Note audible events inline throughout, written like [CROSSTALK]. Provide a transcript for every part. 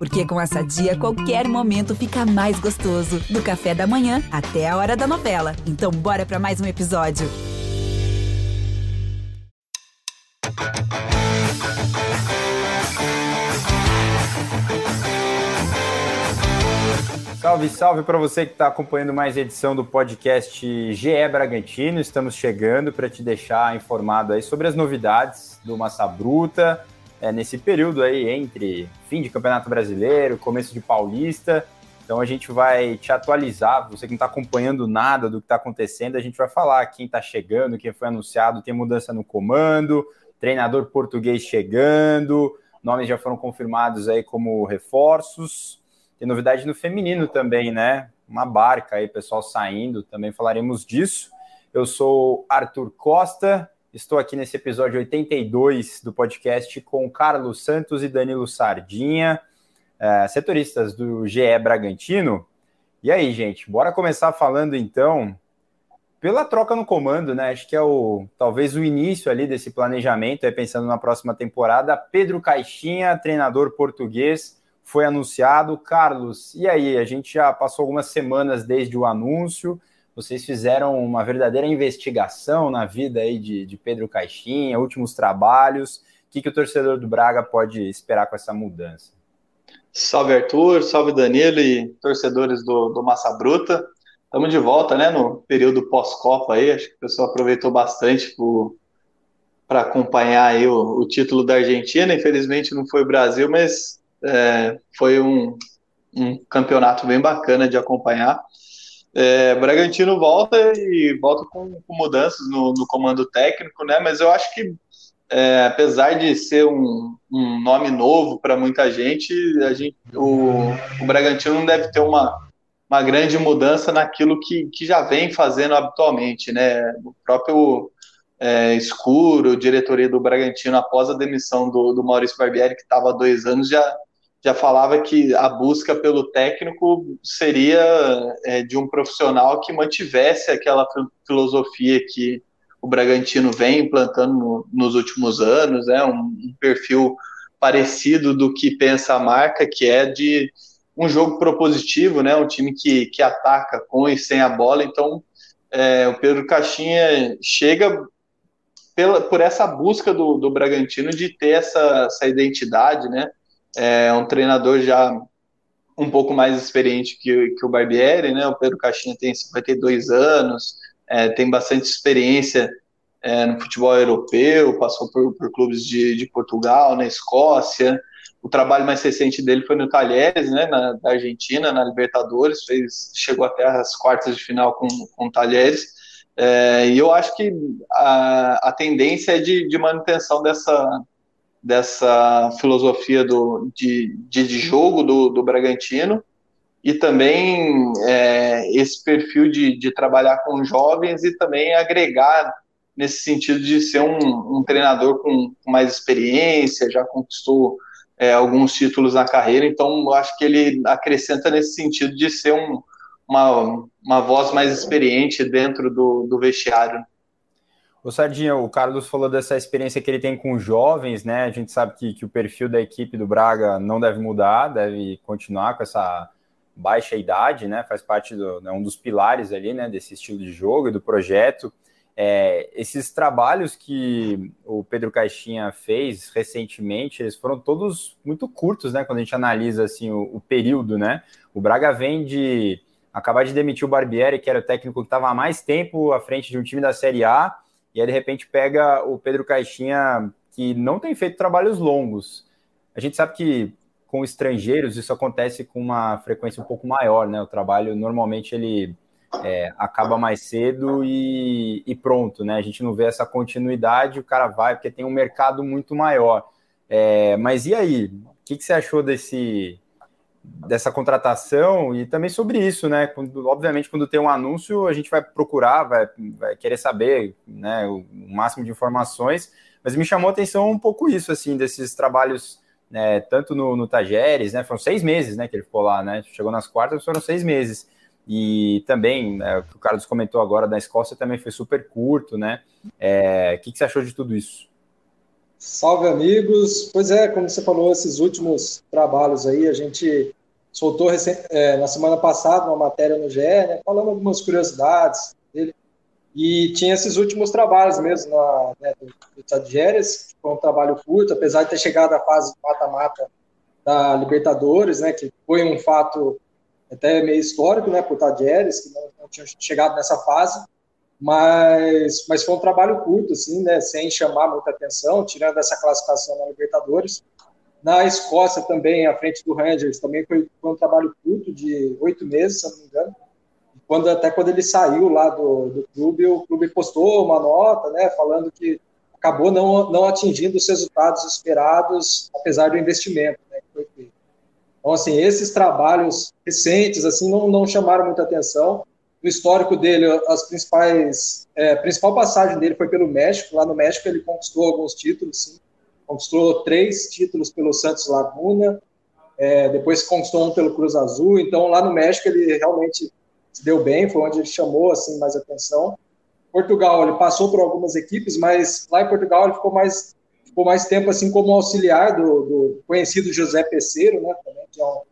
Porque com essa dia, qualquer momento fica mais gostoso. Do café da manhã até a hora da novela. Então, bora para mais um episódio. Salve, salve para você que está acompanhando mais edição do podcast GE Bragantino. Estamos chegando para te deixar informado aí sobre as novidades do Massa Bruta, é, nesse período aí entre fim de Campeonato Brasileiro, começo de Paulista. Então a gente vai te atualizar, você que não está acompanhando nada do que está acontecendo, a gente vai falar quem está chegando, quem foi anunciado, tem mudança no comando, treinador português chegando, nomes já foram confirmados aí como reforços. Tem novidade no feminino também, né? Uma barca aí, pessoal saindo, também falaremos disso. Eu sou Arthur Costa, Estou aqui nesse episódio 82 do podcast com Carlos Santos e Danilo Sardinha, é, setoristas do GE Bragantino. E aí, gente, bora começar falando então pela troca no comando, né? Acho que é o talvez o início ali desse planejamento, é pensando na próxima temporada. Pedro Caixinha, treinador português, foi anunciado. Carlos, e aí? A gente já passou algumas semanas desde o anúncio. Vocês fizeram uma verdadeira investigação na vida aí de, de Pedro Caixinha, últimos trabalhos. O que, que o torcedor do Braga pode esperar com essa mudança? Salve Arthur, salve Danilo e torcedores do, do Massa Bruta. Estamos de volta, né, no período pós-Copa aí. Acho que o pessoal aproveitou bastante para acompanhar aí o, o, título da Argentina. Infelizmente não foi o Brasil, mas é, foi um, um campeonato bem bacana de acompanhar. É, Bragantino volta e volta com, com mudanças no, no, comando técnico, né? Mas eu acho que, é, apesar de ser um, um nome novo para muita gente, a gente o, o Bragantino não deve ter uma, uma grande mudança naquilo que, que já vem fazendo habitualmente, né? O próprio é, Escuro, diretoria do Bragantino, após a demissão do, do Maurício Barbieri, que estava há dois anos, já já falava que a busca pelo técnico seria é, de um profissional que mantivesse aquela filosofia que o Bragantino vem implantando no, nos últimos anos, né, um, um, perfil parecido do que pensa a marca, que é de um jogo propositivo, né, um time que, que ataca com e sem a bola. Então, é, o Pedro Caixinha chega pela, por essa busca do, do Bragantino de ter essa, essa identidade, né, é um treinador já um pouco mais experiente que, que o Barbieri, né? O Pedro Caixinha tem 52 anos, é, tem bastante experiência é, no futebol europeu, passou por, por clubes de, de, Portugal, na Escócia. O trabalho mais recente dele foi no Talheres, né, na, da Argentina, na Libertadores, fez, chegou até as quartas de final com, com o Talheres. É, e eu acho que a, a tendência é de, de manutenção dessa, dessa filosofia do, de, de, jogo do, do Bragantino e também é, esse perfil de, de trabalhar com jovens e também agregar nesse sentido de ser um, um treinador com, mais experiência, já conquistou é, alguns títulos na carreira, então acho que ele acrescenta nesse sentido de ser um, uma, uma voz mais experiente dentro do, do vestiário. O Sardinha, o Carlos falou dessa experiência que ele tem com jovens, né? A gente sabe que, que o perfil da equipe do Braga não deve mudar, deve continuar com essa baixa idade, né? Faz parte do né, um dos pilares ali, né? Desse estilo de jogo e do projeto. É, esses trabalhos que o Pedro Caixinha fez recentemente, eles foram todos muito curtos, né? Quando a gente analisa assim o, o período, né? O Braga vem de acabar de demitir o Barbieri, que era o técnico que estava há mais tempo à frente de um time da Série A e aí de repente pega o Pedro Caixinha, que não tem feito trabalhos longos. A gente sabe que com estrangeiros isso acontece com uma frequência um pouco maior, né? O trabalho normalmente ele é, acaba mais cedo e, e, pronto, né? A gente não vê essa continuidade, o cara vai porque tem um mercado muito maior. É, mas e aí? O que, que você achou desse, dessa contratação e também sobre isso, né? Quando, obviamente, quando tem um anúncio, a gente vai procurar, vai, vai querer saber né, o, o, máximo de informações, mas me chamou a atenção um pouco isso, assim, desses trabalhos, né, tanto no, no Tajeres, né? Foram seis meses, né, que ele ficou lá, né? Chegou nas quartas, foram seis meses. E também, né, o que o Carlos comentou agora da Escócia também foi super curto, né? É, o que, que você achou de tudo isso? Salve, amigos. Pois é, como você falou, esses últimos trabalhos aí, a gente soltou é, na semana passada uma matéria no GE, né, falando algumas curiosidades dele. E tinha esses últimos trabalhos mesmo na, né, do, do Tadjeres, que foi um trabalho curto, apesar de ter chegado à fase mata-mata da Libertadores, né, que foi um fato até meio histórico, né, por Tadjeres, que não, não tinha chegado nessa fase mas, mas foi um trabalho curto, assim, né, sem chamar muita atenção, tirando essa classificação na Libertadores. Na Escócia também, à frente do Rangers, também foi, foi um trabalho curto, de oito meses, se não me engano. Quando, até quando ele saiu lá do, do clube, o clube postou uma nota, né, falando que acabou não, não atingindo os resultados esperados, apesar do investimento né, que foi feito. Então, assim, esses trabalhos recentes, assim, não, não chamaram muita atenção, no histórico dele, as principais, é, principal passagem dele foi pelo México. Lá no México ele conquistou alguns títulos, sim. conquistou três títulos pelo Santos Laguna, é, depois conquistou um pelo Cruz Azul. Então lá no México ele realmente se deu bem, foi onde ele chamou assim mais atenção. Portugal ele passou por algumas equipes, mas lá em Portugal ele ficou mais ficou mais tempo assim como auxiliar do, do conhecido José Peceiro, né, também que é um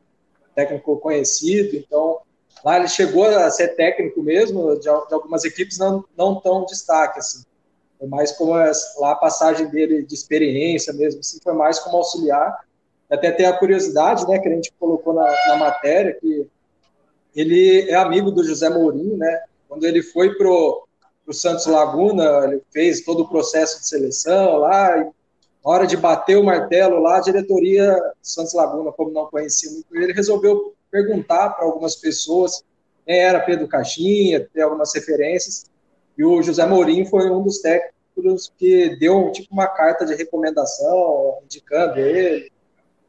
técnico conhecido. Então Lá ele chegou a ser técnico mesmo, de, de algumas equipes não, não tão destaque, assim. Foi mais como lá a passagem dele de experiência mesmo, assim, foi mais como auxiliar. Até tem a curiosidade, né, que a gente colocou na, na matéria, que ele é amigo do José Mourinho, né? Quando ele foi pro, pro Santos Laguna, ele fez todo o processo de seleção lá, e na hora de bater o martelo lá, a diretoria Santos Laguna, como não conhecia muito ele, resolveu perguntar para algumas pessoas quem era Pedro Caixinha, ter algumas referências, e o José Mourinho foi um dos técnicos que deu tipo uma carta de recomendação, indicando ele.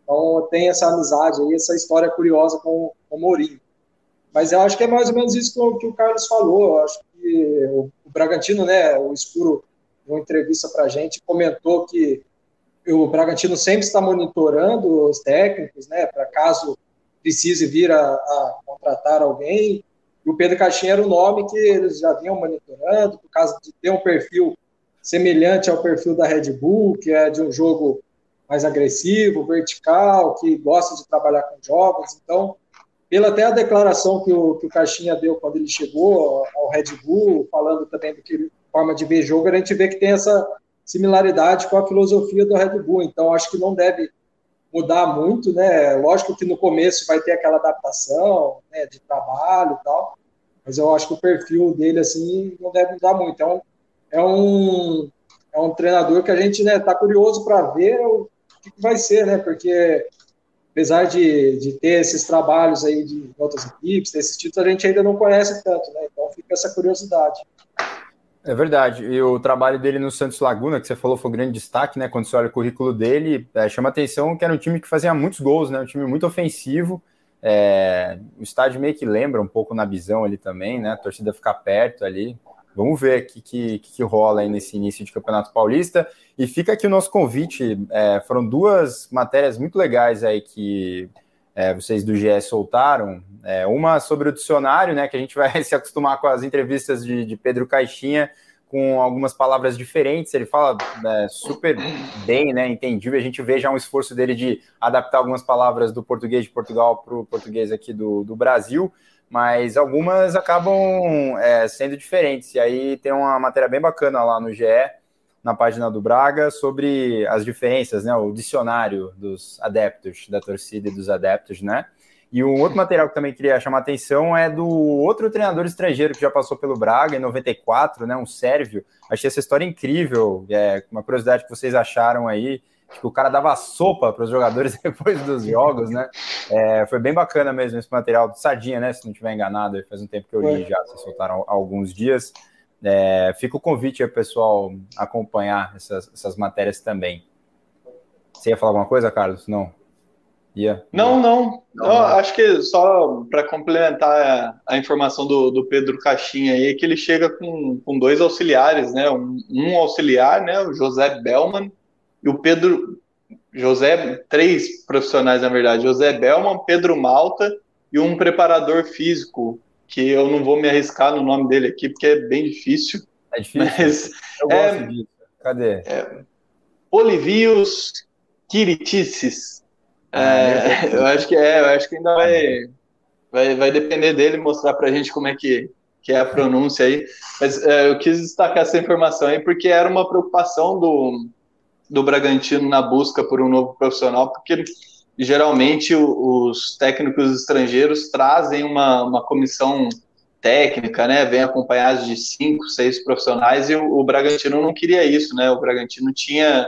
Então tem essa amizade aí, essa história curiosa com, o Mourinho. Mas eu acho que é mais ou menos isso que o, Carlos falou. Eu acho que o, Bragantino, né, o Escuro, em uma entrevista para a gente, comentou que o Bragantino sempre está monitorando os técnicos, né, para caso precise vir a, a contratar alguém. E o Pedro Caixinha era o nome que eles já vinham monitorando, por causa de ter um perfil semelhante ao perfil da Red Bull, que é de um jogo mais agressivo, vertical, que gosta de trabalhar com jovens. Então, pela até a declaração que o, que o Caixinha deu quando ele chegou ao Red Bull, falando também do que forma de ver jogo, a gente vê que tem essa similaridade com a filosofia do Red Bull. Então, acho que não deve mudar muito, né? Lógico que no começo vai ter aquela adaptação né, de trabalho e tal, mas eu acho que o perfil dele, assim, não deve mudar muito. Um, é um, é um treinador que a gente né, tá curioso para ver o que, que, vai ser, né? Porque apesar de, de ter esses trabalhos aí de outras equipes, desses títulos, a gente ainda não conhece tanto, né? Então fica essa curiosidade. É verdade. E o trabalho dele no Santos Laguna, que você falou, foi um grande destaque, né? Quando você olha o currículo dele, é, chama atenção que era um time que fazia muitos gols, né? Um time muito ofensivo. É, o estádio meio que lembra um pouco na visão ali também, né? A torcida ficar perto ali. Vamos ver o que, que, que, rola aí nesse início de Campeonato Paulista. E fica aqui o nosso convite. É, foram duas matérias muito legais aí que é, vocês do GE soltaram. É, uma sobre o dicionário, né, que a gente vai [LAUGHS] se acostumar com as entrevistas de, de Pedro Caixinha, com algumas palavras diferentes. Ele fala é, super bem, né, entendível. A gente vê já um esforço dele de adaptar algumas palavras do português de Portugal para o português aqui do, do Brasil, mas algumas acabam é, sendo diferentes. E aí tem uma matéria bem bacana lá no GE na página do Braga sobre as diferenças, né? O dicionário dos adeptos, da torcida e dos adeptos, né? E um outro material que também queria chamar atenção é do outro treinador estrangeiro que já passou pelo Braga em 94, né? Um sérvio. Achei essa história incrível. É uma curiosidade que vocês acharam aí. que o cara dava sopa para os jogadores [LAUGHS] depois dos jogos, né? É, foi bem bacana mesmo esse material. Sardinha, né? Se não estiver enganado, faz um tempo que eu li já, vocês soltaram alguns dias. É, fica o convite aí, pessoal, acompanhar essas, essas matérias também. Você ia falar alguma coisa, Carlos? Não? Ia? Não, não. não, não acho que só para complementar a, a, informação do, do Pedro Caixinha aí, é que ele chega com, com dois auxiliares, né? Um, um auxiliar, né? O José Bellman, e o Pedro. José, três profissionais, na verdade. José Bellman, Pedro Malta e um preparador físico, que eu não vou me arriscar no nome dele aqui, porque é bem difícil. É difícil? Mas, eu gosto é, disso. Cadê? É, Polivius Kiritices. É, [LAUGHS] eu acho que é, eu acho que ainda vai, vai, vai depender dele mostrar para a gente como é que, que é a pronúncia aí. Mas é, eu quis destacar essa informação aí porque era uma preocupação do, do Bragantino na busca por um novo profissional, porque geralmente os técnicos estrangeiros trazem uma, uma comissão técnica, né? Vem acompanhados de cinco, seis profissionais e o, o Bragantino não queria isso, né? O Bragantino tinha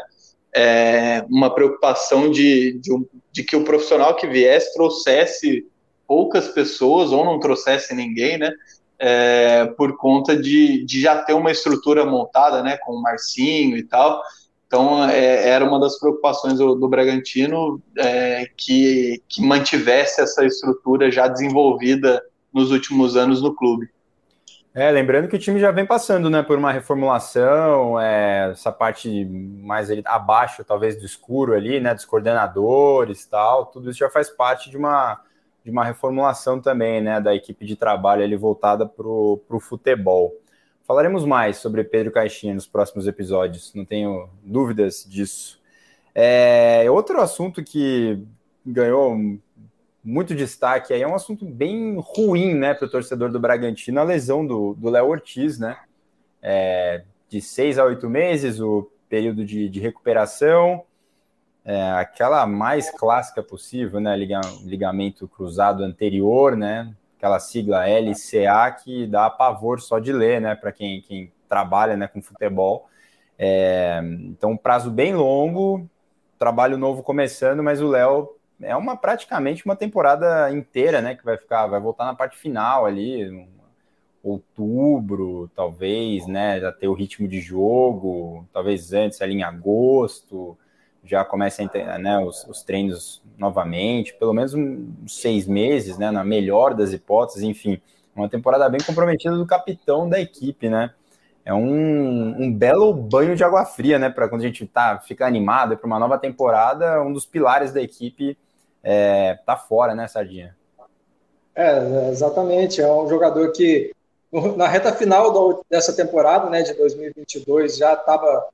é, uma preocupação de, de, de, que o profissional que viesse trouxesse poucas pessoas ou não trouxesse ninguém, né? É, por conta de, de já ter uma estrutura montada, né? Com o Marcinho e tal. Então, é, era uma das preocupações do, do Bragantino é, que, que mantivesse essa estrutura já desenvolvida nos últimos anos no clube. É, lembrando que o time já vem passando, né, por uma reformulação, é, essa parte mais ali, abaixo, talvez, do escuro ali, né, dos coordenadores tal, tudo isso já faz parte de uma, de uma reformulação também, né, da equipe de trabalho ali voltada para o futebol. Falaremos mais sobre Pedro Caixinha nos próximos episódios, não tenho dúvidas disso. É, outro assunto que ganhou muito destaque aí. É um assunto bem ruim, né, para o torcedor do Bragantino, a lesão do Léo Ortiz, né? É, de seis a oito meses, o período de, de recuperação, é, aquela mais clássica possível, né? ligamento cruzado anterior, né? Aquela sigla LCA que dá pavor só de ler, né? Para quem, quem trabalha né, com futebol. É, então, prazo bem longo, trabalho novo começando, mas o Léo é uma praticamente uma temporada inteira, né? Que vai ficar, vai voltar na parte final ali, outubro, talvez, né? Já ter o ritmo de jogo, talvez antes ali em agosto, já comecem né, os, os, treinos novamente, pelo menos uns seis meses, né? Na melhor das hipóteses, enfim, uma temporada bem comprometida do capitão da equipe, né? É um, um belo banho de água fria, né? Para quando a gente tá, fica animado para uma nova temporada, um dos pilares da equipe é, tá fora, né, Sardinha? É, exatamente. É um jogador que na reta final dessa temporada, né, de 2022, já estava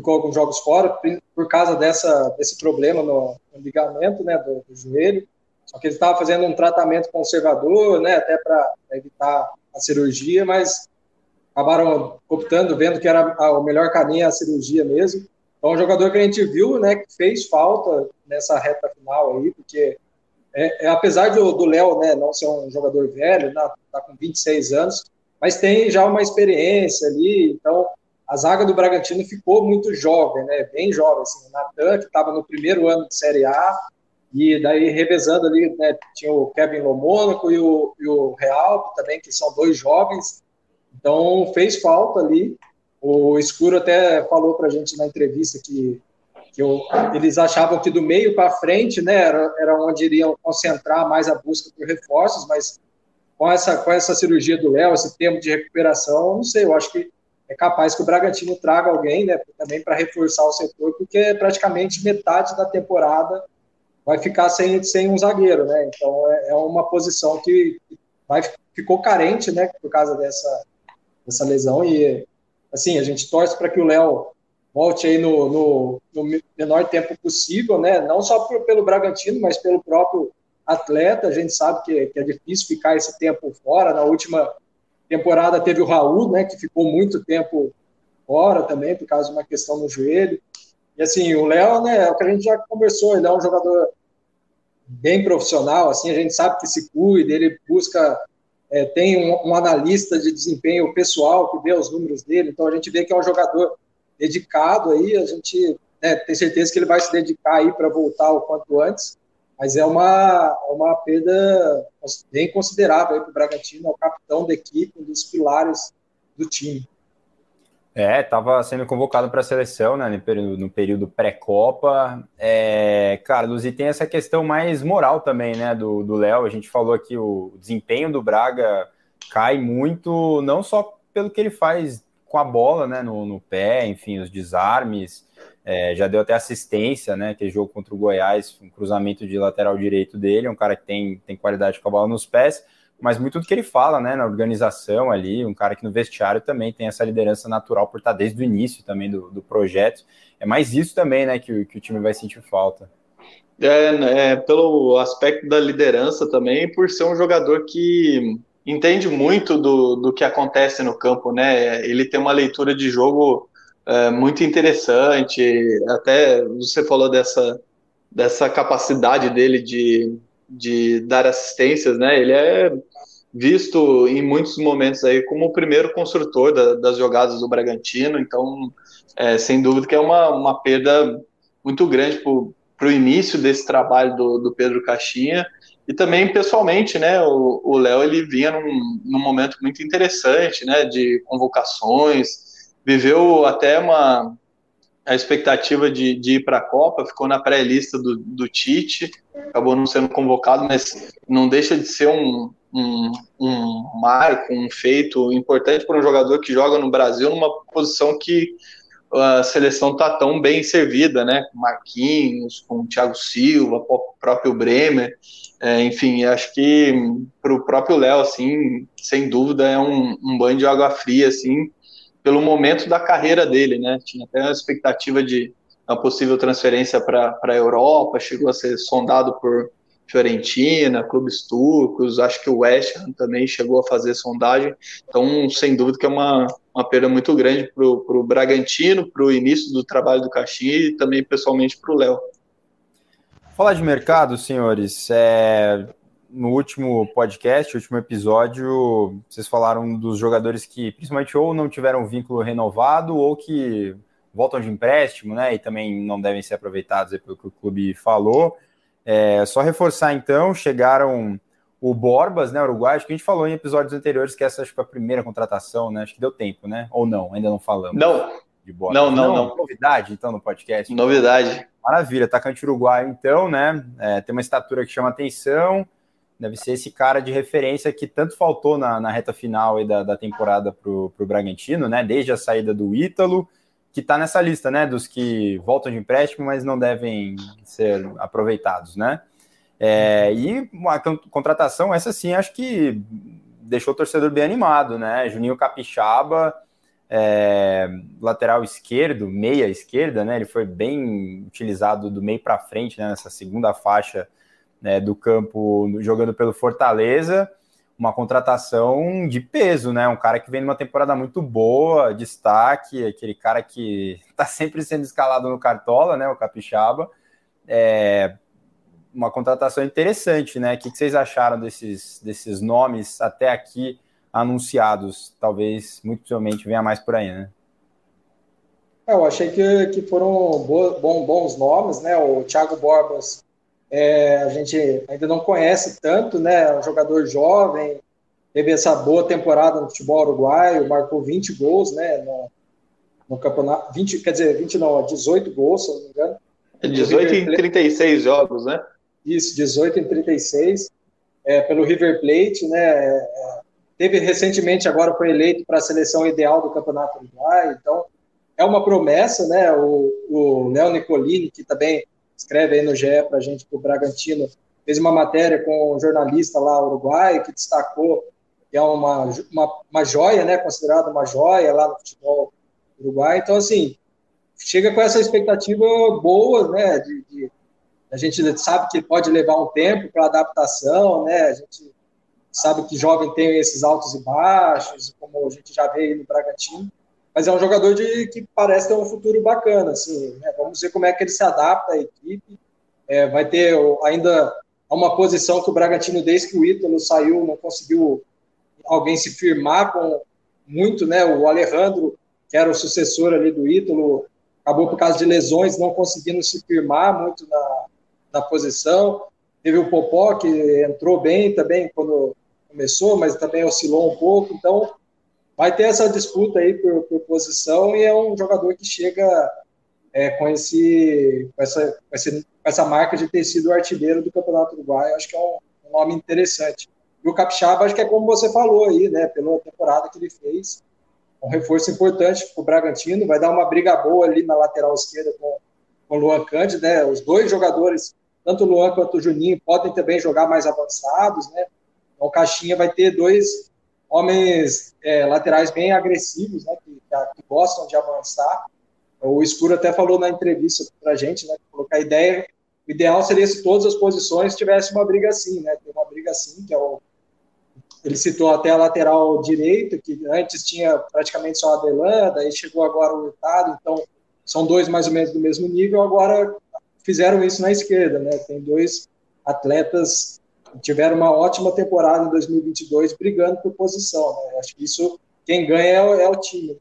ficou alguns jogos fora por causa dessa, desse problema no, ligamento, né, do, do, joelho. Só que ele estava fazendo um tratamento conservador, né, até para evitar a cirurgia, mas acabaram optando, vendo que era a, o melhor caminho a cirurgia mesmo. Então, um jogador que a gente viu, né, que fez falta nessa reta final aí, porque é, é apesar do Léo, né, não ser um jogador velho, né, tá com 26 anos, mas tem já uma experiência ali, então a zaga do Bragantino ficou muito jovem, né, bem jovem, assim, o Natan, que estava no primeiro ano de Série A, e daí revezando ali, né, tinha o Kevin Lomônaco e o, e o Real também, que são dois jovens, então fez falta ali, o Escuro até falou para a gente na entrevista que, que eu, eles achavam que do meio para frente né, era, era onde iriam concentrar mais a busca por reforços, mas com essa, com essa cirurgia do Léo, esse tempo de recuperação, não sei, eu acho que é capaz que o Bragantino traga alguém né, também para reforçar o setor, porque praticamente metade da temporada vai ficar sem, sem um zagueiro, né? Então é, é uma posição que vai, ficou carente, né, por causa dessa, dessa lesão e assim, a gente torce para que o Léo volte aí no, no, no, menor tempo possível, né? Não só por, pelo Bragantino, mas pelo próprio atleta. A gente sabe que, que, é difícil ficar esse tempo fora. Na última temporada teve o Raul, né? Que ficou muito tempo fora também por causa de uma questão no joelho. E assim, o Léo, né? É o que a gente já conversou. Ele é um jogador bem profissional. Assim, a gente sabe que se cuida, ele busca é, tem um, um, analista de desempenho pessoal que vê os números dele, então a gente vê que é um jogador dedicado aí, a gente né, tem certeza que ele vai se dedicar aí para voltar o quanto antes, mas é uma, uma perda bem considerável para o Bragantino, é o capitão da equipe, um dos pilares do time. É, estava sendo convocado para a seleção, né, no período, período pré-copa. É, Carlos, e tem essa questão mais moral também, né, do Léo. A gente falou aqui o desempenho do Braga cai muito, não só pelo que ele faz com a bola, né, no, no pé, enfim, os desarmes. É, já deu até assistência, né, que jogo contra o Goiás, um cruzamento de lateral direito dele, um cara que tem, tem qualidade com a bola nos pés, mas muito do que ele fala, né, na organização ali, um cara que no vestiário também tem essa liderança natural por estar desde o início também do, do projeto. É mais isso também, né, que, que o time vai sentir falta. É, é, pelo aspecto da liderança também, por ser um jogador que entende muito do, do que acontece no campo, né? Ele tem uma leitura de jogo é, muito interessante. Até você falou dessa, dessa capacidade dele de, de dar assistências, né? Ele é visto em muitos momentos aí como o primeiro construtor da, das jogadas do Bragantino, então é, sem dúvida que é uma, uma perda muito grande para o início desse trabalho do, do Pedro Caixinha e também pessoalmente, né, o Léo ele vinha num, num momento muito interessante, né, de convocações, viveu até uma a expectativa de, de ir para a Copa, ficou na pré-lista do, do Tite, acabou não sendo convocado, mas não deixa de ser um, um, um marco, um feito importante para um jogador que joga no Brasil numa posição que a seleção está tão bem servida, né? Com Marquinhos, com Thiago Silva, o próprio Bremer. É, enfim, acho que para o próprio Léo, assim, sem dúvida, é um, um banho de água fria, assim, pelo momento da carreira dele, né? Tinha até a expectativa de uma possível transferência para a Europa, chegou a ser sondado por Fiorentina, clubes turcos, acho que o West Ham também chegou a fazer sondagem, então sem dúvida que é uma, uma perda muito grande para o Bragantino, para o início do trabalho do Caixinha e também pessoalmente para o Léo. Falar de mercado, senhores, é, no último podcast, último episódio, vocês falaram dos jogadores que principalmente ou não tiveram vínculo renovado ou que voltam de empréstimo, né? E também não devem ser aproveitados pelo que o clube falou. É, só reforçar então, chegaram o Borbas, né, uruguai, acho que a gente falou em episódios anteriores que essa acho que foi a primeira contratação, né? Acho que deu tempo, né? Ou não, ainda não falamos. Não. De Borbas. Não, não, não, não. Novidade, então, no podcast. Novidade. Maravilha, atacante uruguaio, então, né? É, tem uma estatura que chama atenção. Deve ser esse cara de referência que tanto faltou na, na reta final da, da temporada para o Bragantino, né? Desde a saída do Ítalo que está nessa lista, né, dos que voltam de empréstimo, mas não devem ser aproveitados, né? É, e uma contratação, essa sim, acho que deixou o torcedor bem animado, né? Juninho Capixaba, é, lateral esquerdo, meia esquerda, né? Ele foi bem utilizado do meio para frente, né, nessa segunda faixa né, do campo, jogando pelo Fortaleza uma contratação de peso, né? Um cara que vem numa temporada muito boa, destaque, aquele cara que está [LAUGHS] sempre sendo escalado no Cartola, né? O Capixaba. É uma contratação interessante, né? O que vocês acharam desses, desses nomes até aqui anunciados? Talvez, muito possivelmente, venha mais por aí, né? É, eu achei que, que foram bons, bons nomes, né? O Thiago Borbas é, a gente ainda não conhece tanto, né? É um jogador jovem, teve essa boa temporada no futebol uruguaio, marcou 20 gols, né? No, no campeonato, 20, quer dizer, 20 não, 18 gols, se não me engano. 18 em 36 jogos, né? Isso, 18 em 36, é, pelo River Plate, né? É, teve recentemente, agora foi eleito para a seleção ideal do Campeonato Uruguai, então é uma promessa, né? O, o Léo Nicolini, que também escreve aí no GE para a gente, que o Bragantino. Fez uma matéria com um jornalista lá uruguaio que destacou que é uma, uma, uma joia, né, considerada uma joia lá no futebol uruguaio. Então, assim, chega com essa expectativa boa, né, de, de a gente sabe que pode levar um tempo para adaptação, né, a gente sabe que jovem tem esses altos e baixos, como a gente já vê aí no Bragantino, mas é um jogador de, que parece ter um futuro bacana, assim, né? vamos ver como é que ele se adapta à equipe, é, vai ter ainda uma posição que o Bragantino, desde que o Ítalo saiu, não conseguiu alguém se firmar com muito, né, o Alejandro, que era o sucessor ali do Ítalo, acabou por causa de lesões, não conseguindo se firmar muito na, na posição, teve o Popó, que entrou bem também quando começou, mas também oscilou um pouco, então vai ter essa disputa aí por, por posição e é um jogador que chega é, com, esse, com, essa, com, esse, com essa marca de ter sido artilheiro do Campeonato Uruguai, acho que é um, um nome interessante. E o Capixaba, acho que é como você falou aí, né, pela temporada que ele fez, um reforço importante para o Bragantino, vai dar uma briga boa ali na lateral esquerda com, com o Luan Cândido, né, os dois jogadores, tanto o Luan quanto o Juninho, podem também jogar mais avançados, né, Então, o Caixinha vai ter dois homens é, laterais bem agressivos, né, que, que, gostam de avançar. O Escuro até falou na entrevista para a gente, né, que a ideia, o ideal seria se todas as posições tivesse uma briga assim, né, tem uma briga assim, que é o ele citou até a lateral direita, que antes tinha praticamente só a Adelanda, aí chegou agora o Hurtado, então são dois mais ou menos do mesmo nível, agora fizeram isso na esquerda, né? Tem dois atletas tiveram uma ótima temporada em 2022 brigando por posição, né? Acho que isso, quem ganha é o, é o time.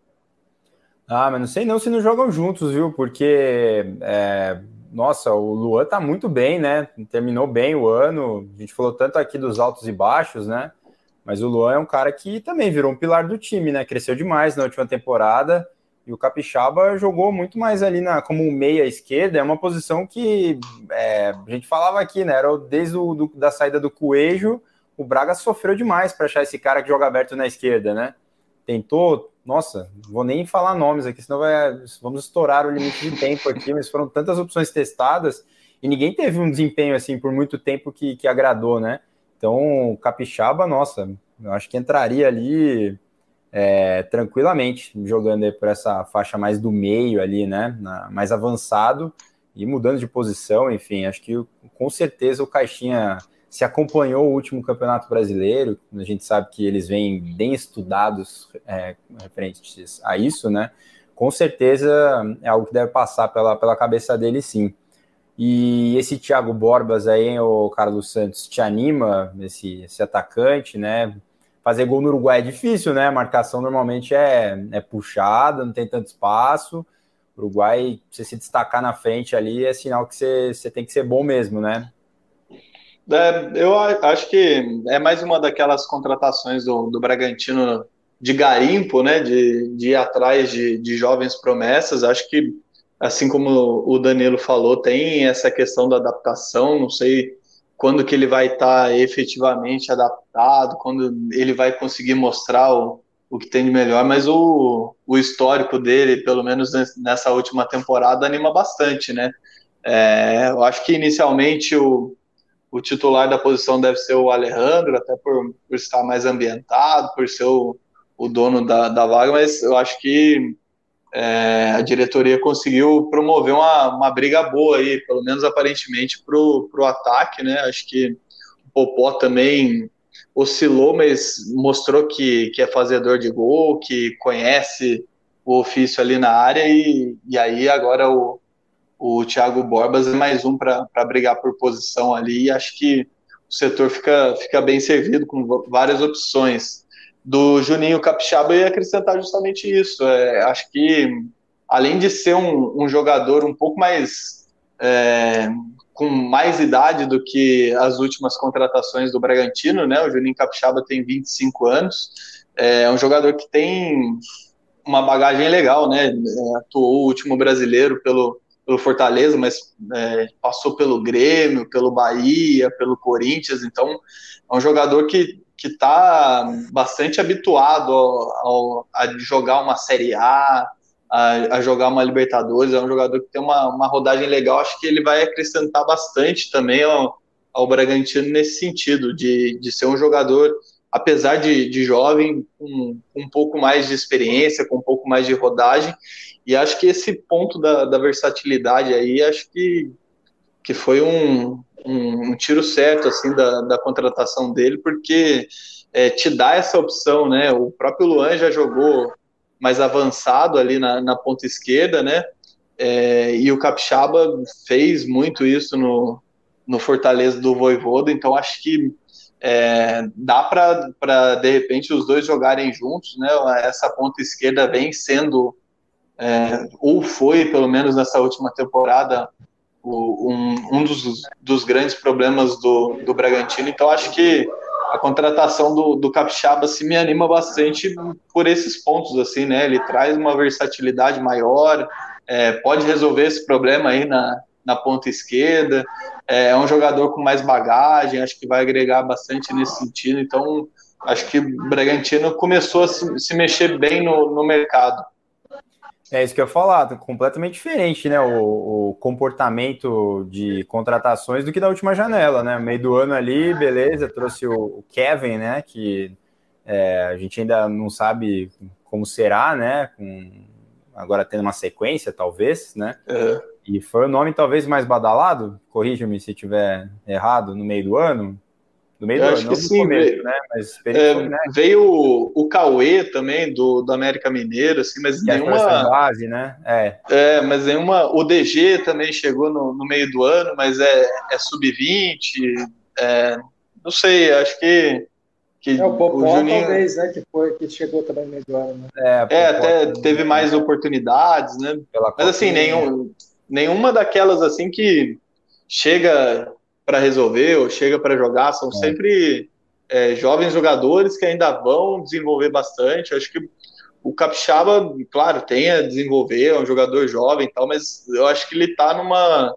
Ah, mas não sei não se não jogam juntos, viu? Porque, é, nossa, o Luan tá muito bem, né? Terminou bem o ano. A gente falou tanto aqui dos altos e baixos, né? Mas o Luan é um cara que também virou um pilar do time, né? Cresceu demais na última temporada. E o Capixaba jogou muito mais ali na, como um meia esquerda, é uma posição que é, a gente falava aqui, né? Era desde o do, da saída do Coelho, o Braga sofreu demais para achar esse cara que joga aberto na esquerda, né? Tentou, nossa, vou nem falar nomes aqui, senão vai, vamos estourar o limite de tempo aqui, mas foram tantas opções testadas e ninguém teve um desempenho assim por muito tempo que, que agradou, né? Então, Capixaba, nossa, eu acho que entraria ali é, tranquilamente, jogando por essa faixa mais do meio ali, né? Na, mais avançado e mudando de posição, enfim, acho que com certeza o Caixinha se acompanhou o último Campeonato Brasileiro, a gente sabe que eles vêm bem estudados é, referentes a isso, né? Com certeza é algo que deve passar pela, pela cabeça dele, sim. E esse Thiago Borbas aí, o Carlos Santos, te anima, esse, esse atacante, né? Fazer gol no Uruguai é difícil, né? A marcação normalmente é, é puxada, não tem tanto espaço. Uruguai, você se destacar na frente ali, é sinal que você, você tem que ser bom mesmo, né? É, eu acho que é mais uma daquelas contratações do, do Bragantino de garimpo, né? De, de ir atrás de, de jovens promessas. Acho que assim como o Danilo falou, tem essa questão da adaptação, não sei quando que ele vai estar tá efetivamente adaptado, quando ele vai conseguir mostrar o, o que tem de melhor, mas o, o histórico dele, pelo menos nessa última temporada, anima bastante, né? É, eu acho que inicialmente o, o titular da posição deve ser o Alejandro, até por, por estar mais ambientado, por ser o, o dono da, da vaga, mas eu acho que é, a diretoria conseguiu promover uma, uma briga boa aí, pelo menos aparentemente, para o ataque, né? Acho que o Popó também oscilou, mas mostrou que, que é fazedor de gol, que conhece o ofício ali na área, e, e aí agora o, o Thiago Borbas é mais um para brigar por posição ali, e acho que o setor fica, fica bem servido com várias opções do Juninho Capixaba e acrescentar justamente isso. É, acho que, além de ser um, um jogador um pouco mais. É, com mais idade do que as últimas contratações do Bragantino, né? O Juninho Capixaba tem 25 anos, é um jogador que tem uma bagagem legal, né? É, atuou o último brasileiro pelo, pelo Fortaleza, mas é, passou pelo Grêmio, pelo Bahia, pelo Corinthians, então é um jogador que que está bastante habituado ao, ao, a jogar uma Série A, a, a, jogar uma Libertadores, é um jogador que tem uma, uma rodagem legal, acho que ele vai acrescentar bastante também ao, ao Bragantino nesse sentido, de, de ser um jogador, apesar de, de jovem, com, com um pouco mais de experiência, com um pouco mais de rodagem, e acho que esse ponto da, da versatilidade aí, acho que, que foi um, um, um tiro certo assim da, da contratação dele, porque é, te dá essa opção, né? O próprio Luan já jogou mais avançado ali na, na ponta esquerda, né? É, e o Capixaba fez muito isso no, no Fortaleza do Voivoda, então acho que é, dá para de repente os dois jogarem juntos, né? Essa ponta esquerda vem sendo é, ou foi pelo menos nessa última temporada o, um, um dos, dos, grandes problemas do, do Bragantino. Então, acho que a contratação do, do Capixaba se me anima bastante por esses pontos, assim, né? Ele traz uma versatilidade maior, é, pode resolver esse problema aí na, na ponta esquerda. É, é um jogador com mais bagagem, acho que vai agregar bastante nesse sentido. Então, acho que o Bragantino começou a se, se mexer bem no, no mercado. É isso que eu ia falar, completamente diferente, né? O, o, comportamento de contratações do que da última janela, né? Meio do ano ali, beleza, trouxe o, Kevin, né? Que é, a gente ainda não sabe como será, né? Com, agora tendo uma sequência, talvez, né? Uhum. E foi o nome talvez mais badalado, corrija-me se estiver errado, no meio do ano. No meio eu do acho ano, que sim, começo, veio, né? Mas é, né? veio o, o Cauê também, do, do América Mineiro, assim, mas nenhuma. base, né? É. é, mas nenhuma. O DG também chegou no, no meio do ano, mas é, é sub-20. É, não sei, acho que. que é, o Popó, o Juninho... talvez, né? Que, foi, que chegou também no meio do ano, né? É, é até teve mais oportunidades, né? mas assim, nenhum, nenhuma daquelas assim que chega para resolver ou chega para jogar, são é. sempre é, jovens jogadores que ainda vão desenvolver bastante. acho que o Capixaba, claro, tem a desenvolver, é um jogador jovem e tal, mas eu acho que ele está numa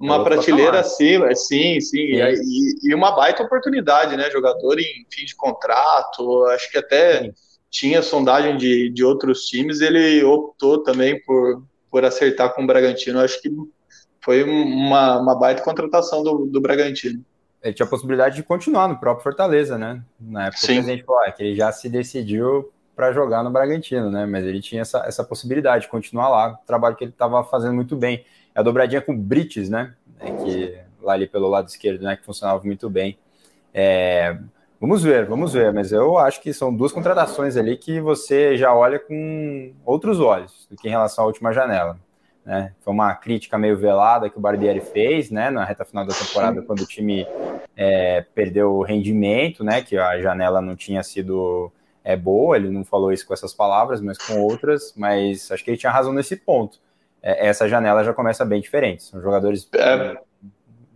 uma é prateleira acima, sim, sim, e, e, uma baita oportunidade, né? Jogador em fim de contrato, acho que até sim. tinha sondagem de, de outros times, ele optou também por, por acertar com o Bragantino. Acho que foi uma, uma baita contratação do, do Bragantino. Ele tinha a possibilidade de continuar no próprio Fortaleza, né? Na época Sim. o presidente falou ah, que ele já se decidiu para jogar no Bragantino, né? Mas ele tinha essa, essa possibilidade de continuar lá, o trabalho que ele estava fazendo muito bem. É a dobradinha com o Brites, né? É que, lá ali pelo lado esquerdo, né? Que funcionava muito bem. É, vamos ver, vamos ver. Mas eu acho que são duas contratações ali que você já olha com outros olhos do que em relação à última janela. Né? Foi uma crítica meio velada que o Barbieri fez, né, na reta final da temporada, quando o time é, perdeu o rendimento, né, que a janela não tinha sido é, boa. Ele não falou isso com essas palavras, mas com outras. Mas acho que ele tinha razão nesse ponto. É, essa janela já começa bem diferente. São jogadores. É,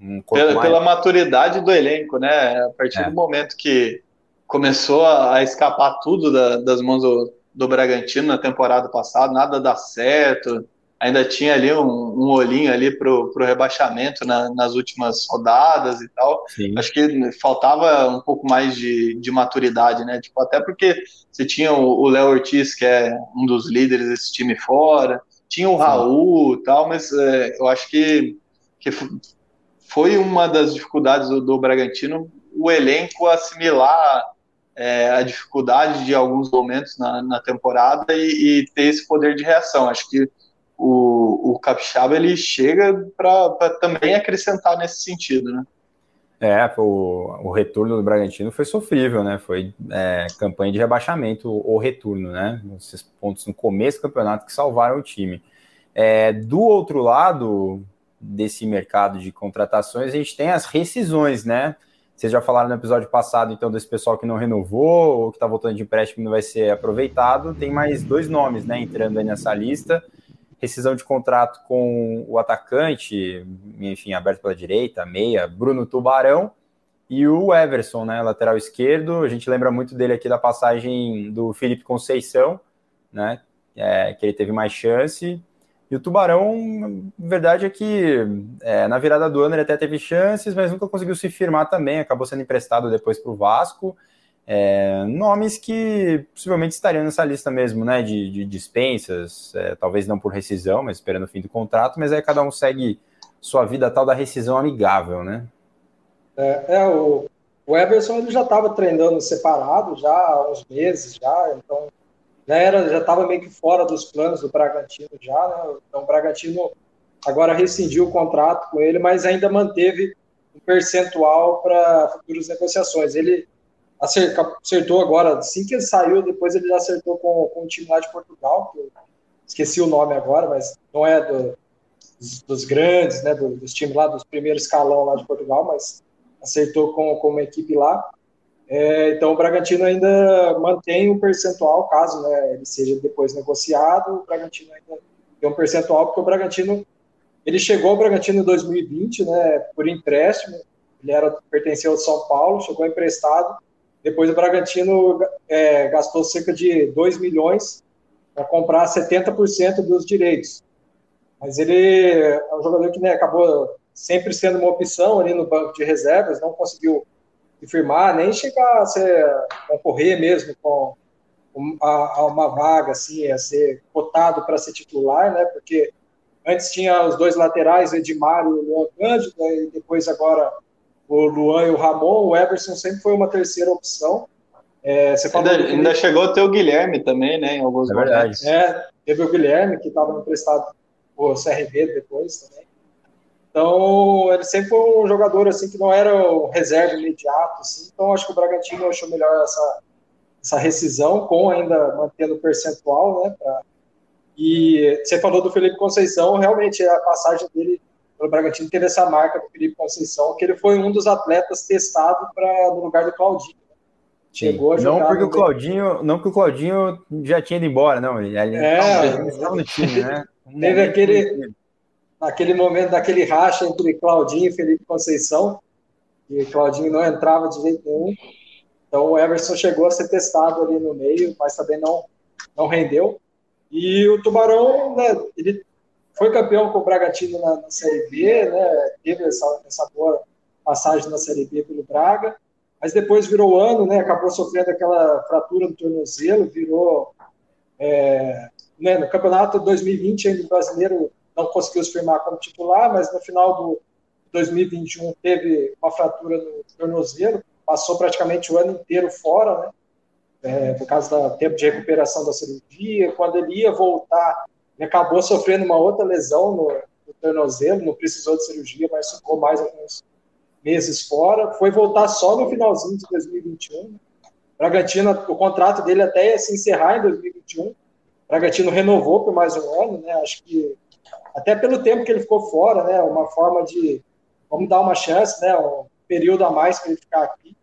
um pela, pela, maturidade do elenco, né? A partir é. do momento que começou a, escapar tudo da, das mãos do, do Bragantino na temporada passada, nada dá certo ainda tinha ali um, um olhinho ali pro, pro rebaixamento na, nas últimas rodadas e tal. Sim. Acho que faltava um pouco mais de, de maturidade, né? Tipo, até porque você tinha o Léo Ortiz, que é um dos líderes desse time fora, tinha o Raul e tal, mas é, eu acho que, que foi uma das dificuldades do, do Bragantino o elenco assimilar é, a dificuldade de alguns momentos na, na temporada e, e, ter esse poder de reação. Acho que o, o Capixaba ele chega para também acrescentar nesse sentido, né? É, o, o retorno do Bragantino foi sofrível, né? Foi é, campanha de rebaixamento ou retorno, né? Esses pontos no começo do campeonato que salvaram o time. É, do outro lado desse mercado de contratações, a gente tem as rescisões, né? Vocês já falaram no episódio passado, então, desse pessoal que não renovou ou que está voltando de empréstimo e não vai ser aproveitado. Tem mais dois nomes, né, entrando aí nessa lista rescisão de contrato com o atacante, enfim, aberto pela direita, meia, Bruno Tubarão, e o Everson, né, lateral esquerdo. A gente lembra muito dele aqui da passagem do Felipe Conceição, né, é, que ele teve mais chance. E o Tubarão, verdade é que é, na virada do ano ele até teve chances, mas nunca conseguiu se firmar também, acabou sendo emprestado depois para o Vasco. É, nomes que possivelmente estariam nessa lista mesmo, né, de, de dispensas, é, talvez não por rescisão, mas esperando o fim do contrato, mas aí cada um segue sua vida tal da rescisão amigável, né? É, é o, o Everson ele já estava treinando separado já há uns meses já, então já era já estava meio que fora dos planos do Bragantino já, né? Então o Bragantino agora rescindiu o contrato com ele, mas ainda manteve um percentual para futuras negociações. Ele acertou agora, assim que ele saiu, depois ele já acertou com, com o time lá de Portugal, esqueci o nome agora, mas não é do, dos, dos, grandes, né, dos, dos times lá, dos primeiros escalão lá de Portugal, mas acertou com, com uma equipe lá. É, então o Bragantino ainda mantém um percentual, caso né, ele seja depois negociado, o Bragantino ainda tem um percentual, porque o Bragantino ele chegou ao Bragantino em 2020, né, por empréstimo, ele era pertenceu ao São Paulo, chegou emprestado, depois o Bragantino é, gastou cerca de 2 milhões para comprar 70% dos direitos. Mas ele é um jogador que né, acabou sempre sendo uma opção ali no banco de reservas, não conseguiu se firmar, nem chegar a ser, concorrer mesmo com, a, uma vaga, assim, a ser cotado para ser titular, né? Porque antes tinha os dois laterais, Edmar e o Luan Cândido, e depois agora o Luan e o Ramon, o Everson sempre foi uma terceira opção. É, você falou ainda, ainda chegou a ter o Guilherme também, né? Em alguns é verdade. É, teve o Guilherme, que estava emprestado o CRB depois também. Então, ele sempre foi um jogador assim que não era o reserva imediato, assim. Então, acho que o Bragantino achou melhor essa, essa rescisão, com ainda mantendo o percentual, né? Pra... E você falou do Felipe Conceição, realmente a passagem dele pelo Bragantino teve essa marca do Felipe Conceição, que ele foi um dos atletas testado no lugar do Claudinho. Chegou a jogar. Não porque o Claudinho, não porque o Claudinho já tinha ido embora, não. Ele, ele é, estava no time, né? Um teve aquele, naquele momento daquele racha entre Claudinho e Felipe Conceição, e Claudinho não entrava de jeito nenhum. Então o Everson chegou a ser testado ali no meio, mas também não, não rendeu. E o Tubarão, né, ele foi campeão com o Bragantino na, na Série B, né, teve essa, essa boa passagem na Série B pelo Braga, mas depois virou ano, né, acabou sofrendo aquela fratura no tornozelo, virou é, né, no campeonato 2020 ainda o brasileiro não conseguiu se firmar como titular, mas no final do 2021 teve uma fratura no tornozelo, passou praticamente o ano inteiro fora, né? É, por causa do tempo de recuperação da cirurgia. Quando ele ia voltar, acabou sofrendo uma outra lesão no, no tornozelo, não precisou de cirurgia, mas ficou mais alguns meses fora. Foi voltar só no finalzinho de 2021. Bragantino, o contrato dele até ia se encerrar em 2021. Bragantino renovou por mais um ano, né? Acho que até pelo tempo que ele ficou fora, né? Uma forma de vamos dar uma chance, né? Um período a mais para ele ficar aqui.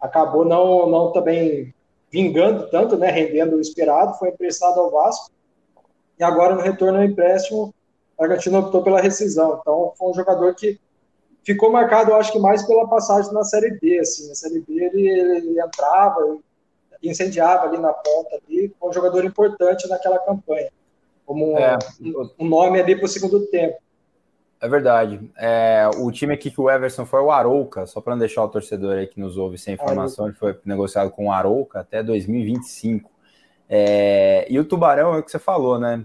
Acabou não, não também vingando tanto, né? Rendendo o esperado, foi emprestado ao Vasco e agora no retorno ao empréstimo, o Bragantino optou pela rescisão. Então foi um jogador que ficou marcado, eu acho que mais pela passagem na Série B, assim. Na Série B ele, ele entrava, incendiava ali na ponta ali, foi um jogador importante naquela campanha como é. um, nome ali para o segundo tempo. É verdade. É, o time aqui que o Everson foi o Arouca, só para não deixar o torcedor aí que nos ouve sem informação, ele foi negociado com o Arouca até 2025. É, e o Tubarão é o que você falou, né?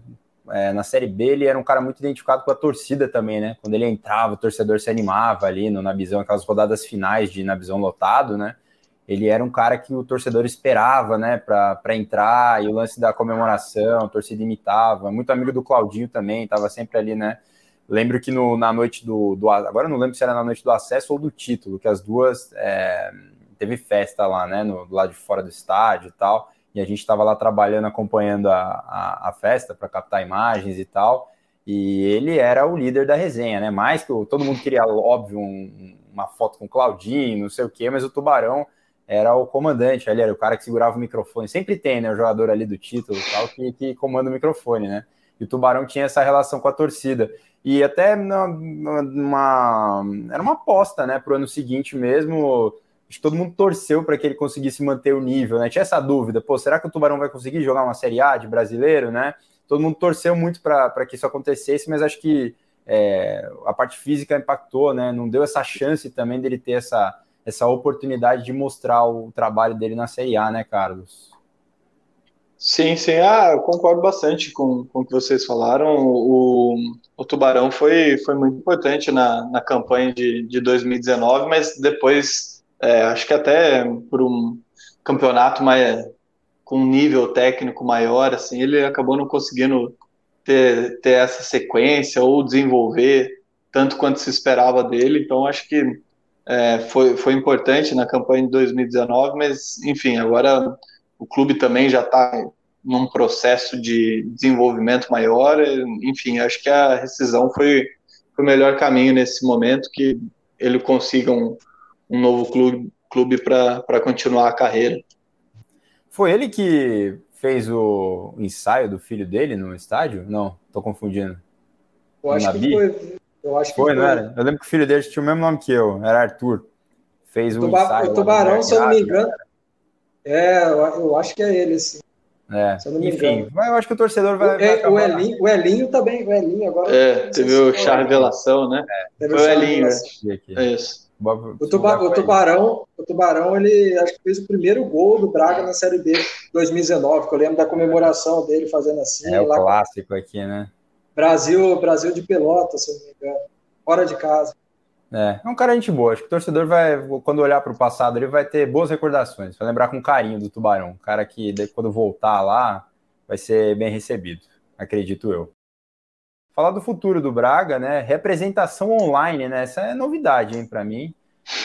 É, na Série B ele era um cara muito identificado com a torcida também, né? Quando ele entrava, o torcedor se animava ali no Nabizão, aquelas rodadas finais de Nabizão lotado, né? ele era um cara que o torcedor esperava, né, para entrar, e o lance da comemoração, a torcida imitava, muito amigo do Claudinho também, estava sempre ali, né, lembro que no, na noite do, do, agora não lembro se era na noite do acesso ou do título, que as duas, é, teve festa lá, né, no, do lado de fora do estádio e tal, e a gente estava lá trabalhando, acompanhando a, a, a festa para captar imagens e tal, e ele era o líder da resenha, né, mais que todo mundo queria, óbvio, um, uma foto com Claudinho, não sei o quê, mas o Tubarão era o comandante ali, era o cara que segurava o microfone. Sempre tem, né, o jogador ali do título tal, que, que comanda o microfone, né? E o Tubarão tinha essa relação com a torcida. E até uma, era uma aposta, né, para o ano seguinte mesmo. Acho que todo mundo torceu para que ele conseguisse manter o nível, né? Tinha essa dúvida, pô, será que o Tubarão vai conseguir jogar uma Série A de brasileiro, né? Todo mundo torceu muito para que isso acontecesse, mas acho que é, a parte física impactou, né? Não deu essa chance também dele ter essa, essa oportunidade de mostrar o trabalho dele na Série A, né, Carlos? Sim, sim, ah, eu concordo bastante com, com o que vocês falaram. O, o Tubarão foi, foi muito importante na, na campanha de, de 2019, mas depois, é, acho que até por um campeonato mais, com um nível técnico maior, assim, ele acabou não conseguindo ter, ter essa sequência ou desenvolver tanto quanto se esperava dele. Então, acho que é, foi, foi importante na campanha de 2019, mas, enfim, agora o clube também já está num processo de desenvolvimento maior. Enfim, acho que a rescisão foi, foi o melhor caminho nesse momento, que ele consiga um, um novo clube, clube para continuar a carreira. Foi ele que fez o ensaio do filho dele no estádio? Não, estou confundindo. Eu acho que foi, eu acho que foi, foi, não era? Eu lembro que o filho dele tinha o mesmo nome que eu, era Arthur. Fez o, Tuba, o Tubarão, se eu não me engano. É, eu acho que é ele, sim. É, se eu não me enfim, engano. eu acho que o torcedor vai. O, é, o, Elinho, o Elinho também, o Elinho agora. É, teve o chá revelação, né? É. Teve foi o Elinho, né? É isso. O, tuba, o Tubarão, o Tubarão, ele acho que fez o primeiro gol do Braga na Série B 2019, que eu lembro da comemoração dele fazendo assim. É o clássico aqui, né? Brasil, Brasil de Pelotas, se não me engano. Fora de casa. É, é um cara gente boa. Acho que o torcedor vai, quando olhar para o passado, ele vai ter boas recordações. Vai lembrar com carinho do Tubarão. Um cara que, quando voltar lá, vai ser bem recebido, acredito eu. Falar do futuro do Braga, né? Representação online, né? Essa é novidade, hein, para mim.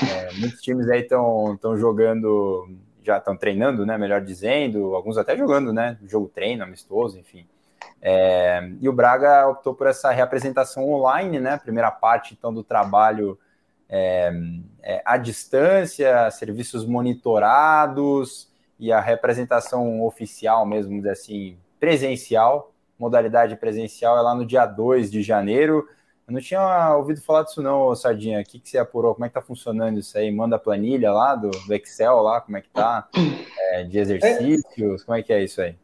É, muitos times aí estão jogando, já estão treinando, né? Melhor dizendo, alguns até jogando, né? Jogo treino, amistoso, enfim. É, e o Braga optou por essa representação online, né? Primeira parte, então, do trabalho é, é, à distância, serviços monitorados e a representação oficial mesmo, assim, presencial modalidade presencial é lá no dia 2 de janeiro. Eu não tinha ouvido falar disso não, Sardinha. O que, que você apurou? Como é que tá funcionando isso aí? Manda a planilha lá do, do Excel lá, como é que tá? É, de exercícios, como é que é isso aí?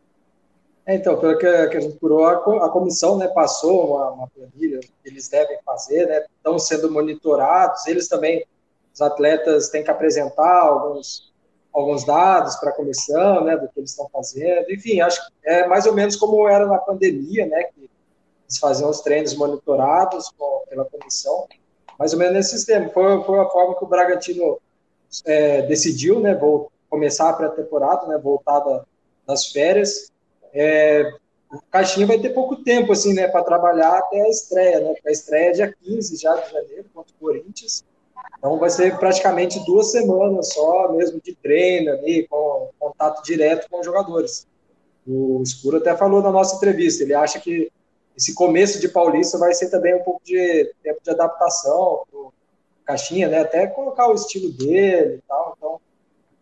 É, então, pelo que, a gente apurou, a, a comissão né, passou uma, uma, planilha que eles devem fazer, né? Estão sendo monitorados, eles também, os atletas têm que apresentar alguns alguns dados para a comissão, né, do que eles estão fazendo. Enfim, acho que é mais ou menos como era na pandemia, né, que eles faziam os treinos monitorados com, pela comissão. Mais ou menos nesse sistema. Foi, foi a forma que o Bragantino é, decidiu, né, vou começar a pré-temporada, né, voltada das férias. É, o Caixinha vai ter pouco tempo, assim, né, para trabalhar até a estreia, né, a estreia é dia 15 já de janeiro contra o Corinthians. Então vai ser praticamente duas semanas só mesmo de treino ali, com contato direto com os jogadores. O Escuro até falou na nossa entrevista, ele acha que esse começo de Paulista vai ser também um pouco de tempo de adaptação pro Caixinha, né? Até colocar o estilo dele e tal. Então,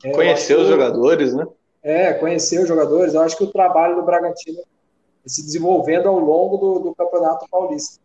é, conhecer os jogadores, né? É, conhecer os jogadores. Eu acho que o trabalho do Bragantino se desenvolvendo ao longo do, do Campeonato Paulista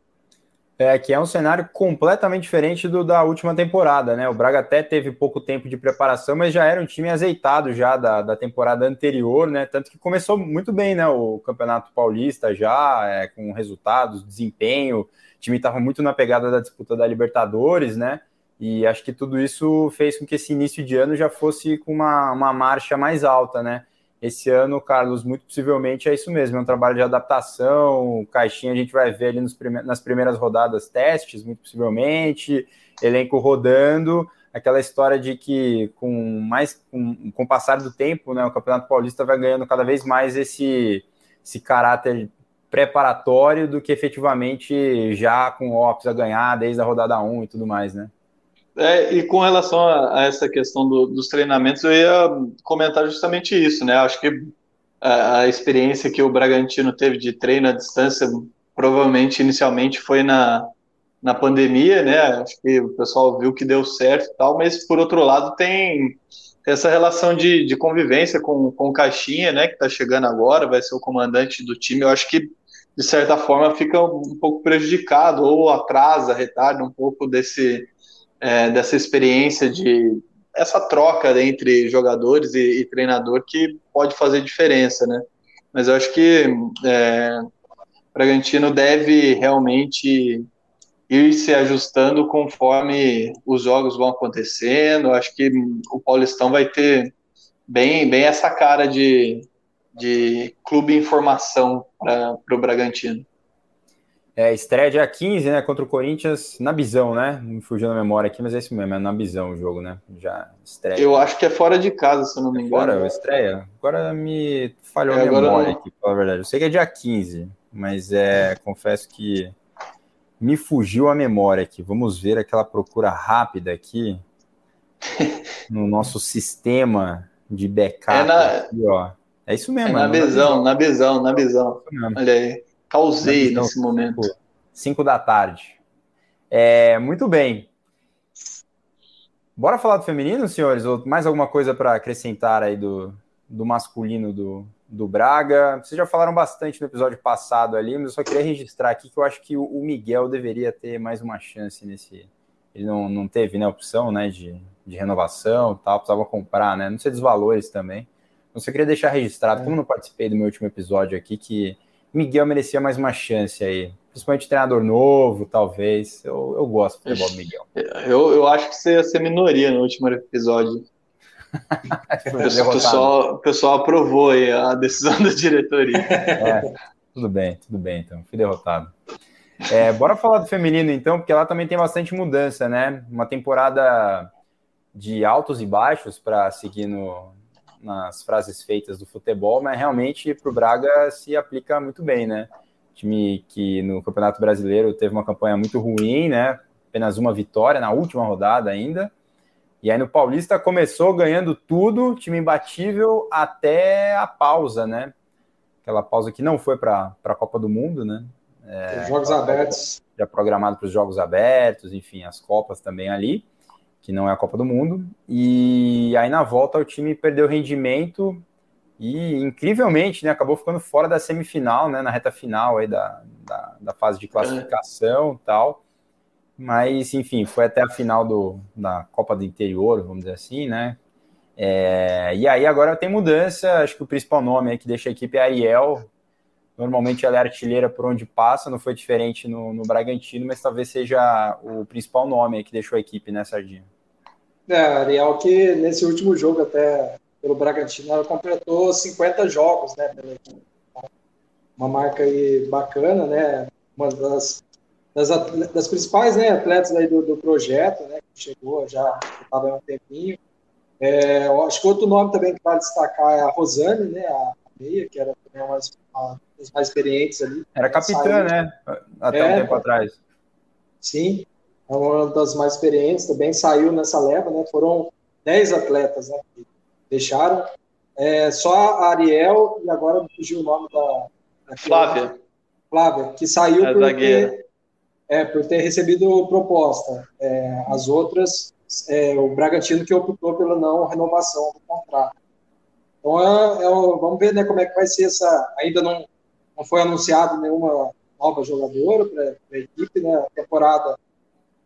é, que é um cenário completamente diferente do da última temporada, né? O Braga até teve pouco tempo de preparação, mas já era um time azeitado já da, da temporada anterior, né? Tanto que começou muito bem, né? O Campeonato Paulista já, é, com resultados, desempenho, o time estava muito na pegada da disputa da Libertadores, né? E acho que tudo isso fez com que esse início de ano já fosse com uma, uma marcha mais alta, né? Esse ano, Carlos, muito possivelmente é isso mesmo, é um trabalho de adaptação, caixinha a gente vai ver ali prime nas primeiras rodadas testes, muito possivelmente, elenco rodando, aquela história de que com mais com, com o passar do tempo, né, o Campeonato Paulista vai ganhando cada vez mais esse, esse caráter preparatório do que efetivamente já com o Ops a ganhar desde a rodada 1 e tudo mais, né? É, e com relação a, a essa questão do, dos treinamentos, eu ia comentar justamente isso, né? Acho que a, a, experiência que o Bragantino teve de treino à distância, provavelmente inicialmente foi na, na pandemia, né? Acho que o pessoal viu que deu certo e tal, mas por outro lado tem essa relação de, de convivência com, com o Caixinha, né? Que está chegando agora, vai ser o comandante do time. Eu acho que de certa forma fica um pouco prejudicado ou atrasa, retarda um pouco desse é, dessa experiência de essa troca entre jogadores e, e, treinador que pode fazer diferença, né? Mas eu acho que é, o Bragantino deve realmente ir se ajustando conforme os jogos vão acontecendo. Eu acho que o Paulistão vai ter bem, bem essa cara de, de clube em formação para o Bragantino. É, estreia dia 15, né, contra o Corinthians, na Bisão, né? Me fugiu na memória aqui, mas é isso mesmo, é na Bisão o jogo, né? Já estreia. Eu acho que é fora de casa, se eu não me engano. Fora, estreia? Agora me falhou é, a memória aqui, pela verdade. Eu sei que é dia 15, mas é, confesso que me fugiu a memória aqui. Vamos ver aquela procura rápida aqui [LAUGHS] no nosso sistema de backup. É, na... aqui, ó. é isso mesmo. É na é Bisão, na Bisão, na Bisão. Olha aí. Causei nesse momento. Cinco da tarde. É, muito bem. Bora falar do feminino, senhores? Ou mais alguma coisa para acrescentar aí do, do masculino do, do Braga? Vocês já falaram bastante no episódio passado ali, mas eu só queria registrar aqui que eu acho que o Miguel deveria ter mais uma chance nesse. Ele não, não teve né, opção né, de, de renovação tal, precisava comprar, né? Não sei dos valores também. Então, só queria deixar registrado, é. como não participei do meu último episódio aqui, que Miguel merecia mais uma chance aí. principalmente treinador novo, talvez. Eu, eu gosto do futebol do Miguel. Eu, eu acho que você ia ser minoria no último episódio. [LAUGHS] o, pessoal, o pessoal aprovou aí a decisão da diretoria. [LAUGHS] É, tudo bem, tudo bem, então. Fui derrotado. É, bora falar do feminino, então, porque lá também tem bastante mudança, né? Uma temporada de altos e baixos para seguir no, nas frases feitas do futebol, mas realmente para o Braga se aplica muito bem, né? Time que no Campeonato Brasileiro teve uma campanha muito ruim, né? Apenas uma vitória na última rodada ainda. E aí no Paulista começou ganhando tudo, time imbatível até a pausa, né? Aquela pausa que não foi para a Copa do Mundo, né? É, jogos abertos. Já programado para os Jogos Abertos, enfim, as Copas também ali, que não é a Copa do Mundo. E aí na volta o time perdeu rendimento e incrivelmente, né, acabou ficando fora da semifinal, né, na reta final aí da, da, da fase de classificação tal. Mas, enfim, foi até a final do, da Copa do Interior, vamos dizer assim, né? É, e aí agora tem mudança, acho que o principal nome que deixa a equipe é Ariel. Normalmente ela é artilheira por onde passa, não foi diferente no, no Bragantino, mas talvez seja o principal nome que deixou a equipe, né, Sardinha? É, Ariel que nesse último jogo até pelo Bragantino, ela completou 50 jogos, né, pela equipe. Uma marca aí bacana, né, uma das, das, das principais né, atletas aí do, do projeto, né, que chegou, já estava há um tempinho. É, acho que outro nome também que vale destacar é a Rosane, né, a meia, que era também uma, uma das mais experientes ali. Era capitã, saiu, né, até é, um tempo atrás. Sim, é uma das mais experientes, também saiu nessa leva, né, foram 10 atletas, né, que deixaram. É, só a Ariel, e agora fugiu o nome da, da Flávia. Flávia, que saiu é por, ter, é, por ter recebido proposta. É, as outras, é, o Bragantino que optou pela não renovação do contrato. Então, é, é vamos ver né, como é que vai ser essa. Ainda não, não foi anunciado nenhuma nova jogadora para a equipe, né? A temporada,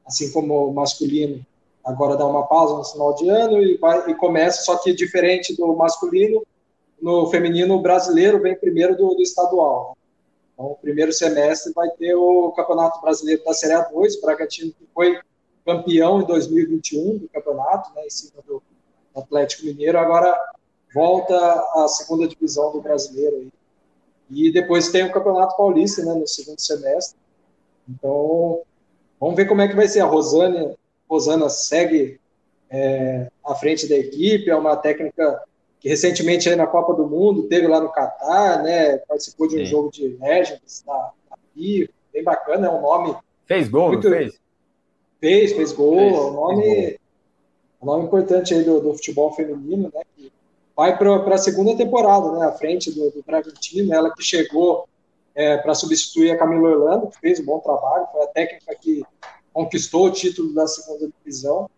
assim como o masculino, agora dá uma pausa no final de ano e, vai, e começa, só que diferente do masculino, no feminino o brasileiro vem primeiro do, do estadual. Então, o primeiro semestre vai ter o Campeonato Brasileiro da Série A2, o Bragantino que foi campeão em 2021 do campeonato, né, em cima do Atlético Mineiro, agora volta à segunda divisão do brasileiro. Aí. E depois tem o Campeonato Paulista né, no segundo semestre. Então, vamos ver como é que vai ser. A Rosane Rosana segue é, à frente da equipe, é uma técnica que recentemente aí na Copa do Mundo teve lá no Catar, né? Participou de um Sim. jogo de Legends na, na Rio, bem bacana, é um nome. Fez gol, muito... fez? Fez, fez gol, fez, é um nome, um nome importante aí do, do futebol feminino, né? Que vai para a segunda temporada, né? À frente do, do Bragantino, ela que chegou é, para substituir a Camila Orlando, que fez um bom trabalho, foi a técnica que conquistou o título da segunda divisão.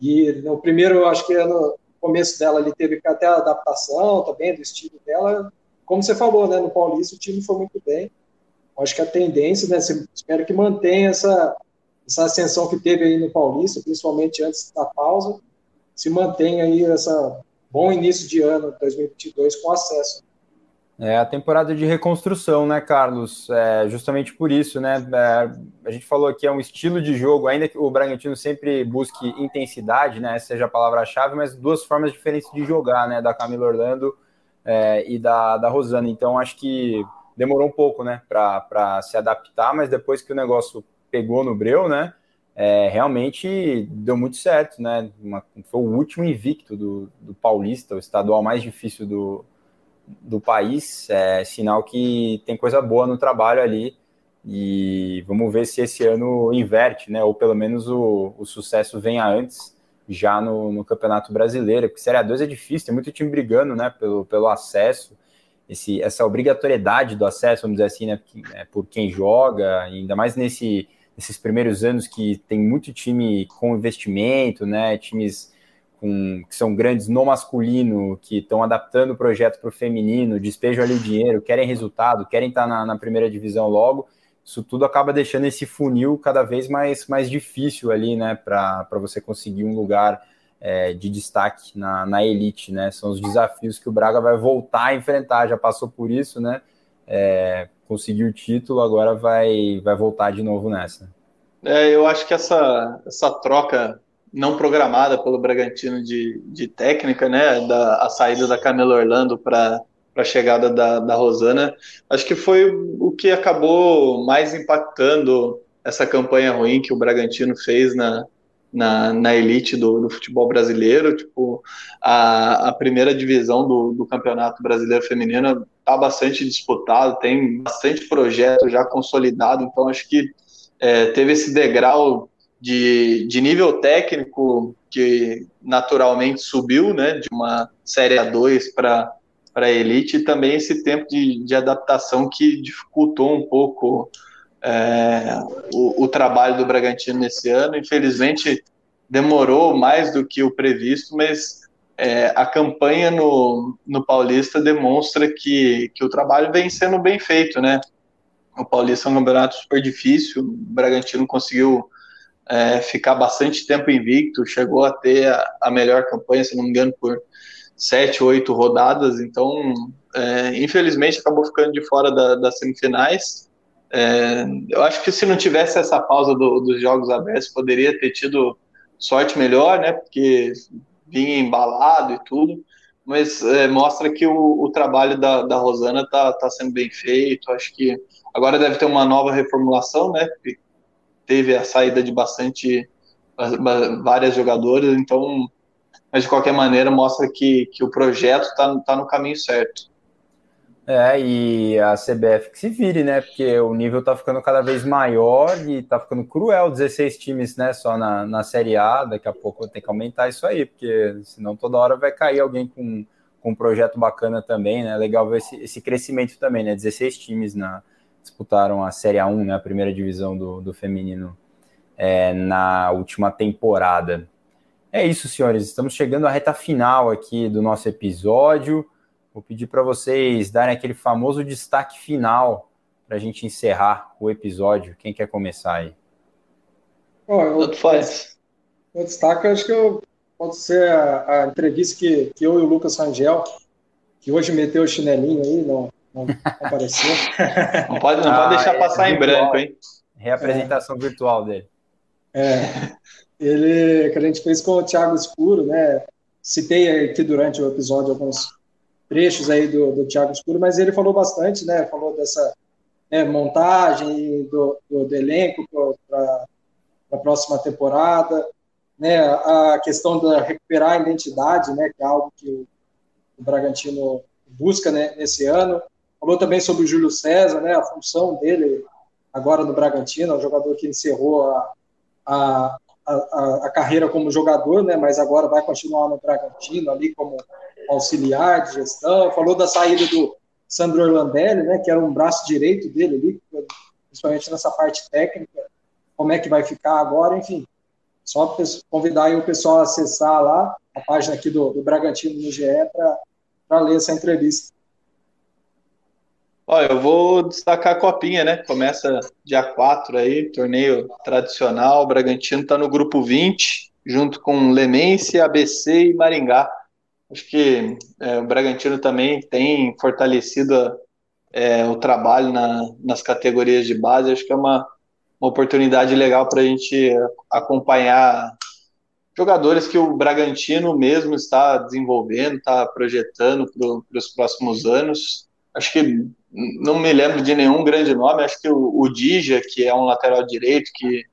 E no primeiro, eu acho que no começo dela, ele teve até a adaptação também do estilo dela. Como você falou, né, no Paulista o time foi muito bem. Acho que a tendência, né, espero que mantenha essa, essa ascensão que teve aí no Paulista, principalmente antes da pausa, se mantenha aí essa bom início de ano 2022 com acesso. É a temporada de reconstrução, né, Carlos? É, justamente por isso, né? É, a gente falou que é um estilo de jogo, ainda que o Bragantino sempre busque intensidade, né? Seja a palavra-chave, mas duas formas diferentes de jogar, né? Da Camila Orlando é, e da, da Rosana. Então, acho que demorou um pouco, né, para se adaptar, mas depois que o negócio pegou no breu, né? É, realmente deu muito certo, né? Uma, foi o último invicto do, do Paulista, o estadual mais difícil do do país, é sinal que tem coisa boa no trabalho ali. E vamos ver se esse ano inverte, né? Ou pelo menos o, o sucesso venha antes, já no, no Campeonato Brasileiro. Porque Série A2 é difícil, tem muito time brigando, né? Pelo, pelo acesso, esse, essa obrigatoriedade do acesso, vamos dizer assim, né? É, por quem joga, ainda mais nesse, nesses primeiros anos que tem muito time com investimento, né? Times com, que são grandes no masculino, que estão adaptando o projeto para o feminino, despejam ali o dinheiro, querem resultado, querem estar tá na, na, primeira divisão logo, isso tudo acaba deixando esse funil cada vez mais, mais difícil ali, né, para você conseguir um lugar é, de destaque na, na elite, né, são os desafios que o Braga vai voltar a enfrentar, já passou por isso, né, é, conseguiu o título, agora vai, vai voltar de novo nessa. É, eu acho que essa, essa troca não programada pelo Bragantino de, de técnica, né, da, a saída da Camila Orlando para a chegada da, da Rosana, acho que foi o que acabou mais impactando essa campanha ruim que o Bragantino fez na, na, na elite do, do, futebol brasileiro. Tipo, a, a primeira divisão do, do Campeonato Brasileiro Feminino está bastante disputado, tem bastante projeto já consolidado, então acho que é, teve esse degrau de, de nível técnico que naturalmente subiu, né, de uma Série A2 para para a elite e também esse tempo de, de adaptação que dificultou um pouco é, o, o, trabalho do Bragantino nesse ano. Infelizmente, demorou mais do que o previsto, mas é, a campanha no, no Paulista demonstra que, que o trabalho vem sendo bem feito, né? O Paulista é um campeonato super difícil, o Bragantino conseguiu é, ficar bastante tempo invicto, chegou a ter a, a, melhor campanha, se não me engano, por sete, oito rodadas, então, é, infelizmente, acabou ficando de fora da, das semifinais. É, eu acho que se não tivesse essa pausa do, dos jogos abertos, poderia ter tido sorte melhor, né, porque vinha embalado e tudo, mas é, mostra que o, o, trabalho da, da Rosana está tá sendo bem feito, acho que agora deve ter uma nova reformulação, né, teve a saída de bastante várias jogadoras, então, mas de qualquer maneira mostra que, que o projeto está tá no caminho certo. É, e a CBF que se vire, né? Porque o nível tá ficando cada vez maior e tá ficando cruel, 16 times, né? Só na, na Série A, daqui a pouco ter que aumentar isso aí, porque senão toda hora vai cair alguém com, com um projeto bacana também, né? Legal ver esse, esse crescimento também, né? 16 times na, disputaram a Série A1, né, a primeira divisão do, do feminino, é, na última temporada. É isso, senhores. Estamos chegando à reta final aqui do nosso episódio. Vou pedir para vocês darem aquele famoso destaque final para a gente encerrar o episódio. Quem quer começar aí? Bom, eu, Tanto faz. O destaque, acho que eu, pode ser a, a, entrevista que, que eu e o Lucas Rangel, que hoje meteu o chinelinho aí, não, não apareceu. [LAUGHS] não pode, não ah, pode deixar é passar em branco, hein? Reapresentação é. virtual dele. É, ele que a gente fez com o Thiago Escuro, né? Citei aqui durante o episódio alguns trechos aí do, do Thiago Escuro, mas ele falou bastante, né? Falou dessa né, montagem do, do, do elenco para a próxima temporada, né? A questão da recuperar a identidade, né? Que é algo que o, o Bragantino busca né, nesse ano. Falou também sobre o Júlio César, né, a função dele agora no Bragantino, é um jogador que encerrou a, a, a, a, carreira como jogador, né, mas agora vai continuar no Bragantino ali como auxiliar de gestão. Falou da saída do Sandro Orlandelli, né, que era um braço direito dele ali, principalmente nessa parte técnica, como é que vai ficar agora, enfim. Só convidar o pessoal a acessar lá a página aqui do, do Bragantino no GE para ler essa entrevista. Olha, eu vou destacar a Copinha, né? Começa dia 4 aí, torneio tradicional. O Bragantino está no grupo 20, junto com Lemense, ABC e Maringá. Acho que é, o Bragantino também tem fortalecido é, o trabalho na, nas categorias de base. Acho que é uma, uma oportunidade legal para a gente acompanhar jogadores que o Bragantino mesmo está desenvolvendo, está projetando para os próximos anos. Acho que não me lembro de nenhum grande nome, acho que o, o Dija, que é um lateral direito, que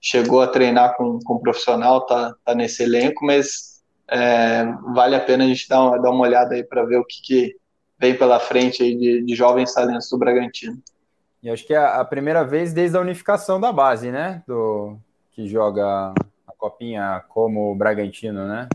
chegou a treinar com, com um profissional, tá, tá nesse elenco, mas é, vale a pena a gente dar uma, dar uma olhada aí para ver o que, que, vem pela frente aí de, de jovens talentos do Bragantino. E acho que é a primeira vez desde a unificação da base, né? Do, que joga a Copinha como o Bragantino, né?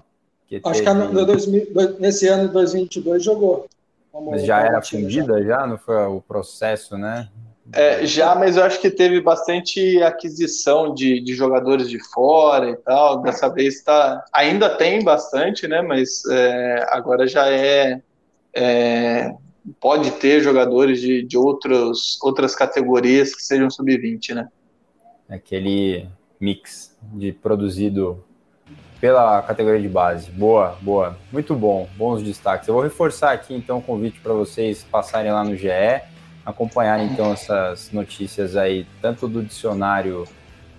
Que acho teve... que no, 2000, nesse ano de 2022 jogou. Mas já era fundida, já? Não foi o processo, né? É, já, mas eu acho que teve bastante aquisição de, de jogadores de fora e tal. Dessa vez tá, ainda tem bastante, né? Mas é, agora já é, é, pode ter jogadores de, de outros, outras categorias que sejam sub-20, né? Aquele mix de produzido pela categoria de base. Boa, boa. Muito bom, bons destaques. Eu vou reforçar aqui então o convite para vocês passarem lá no GE, acompanhar então essas notícias aí, tanto do dicionário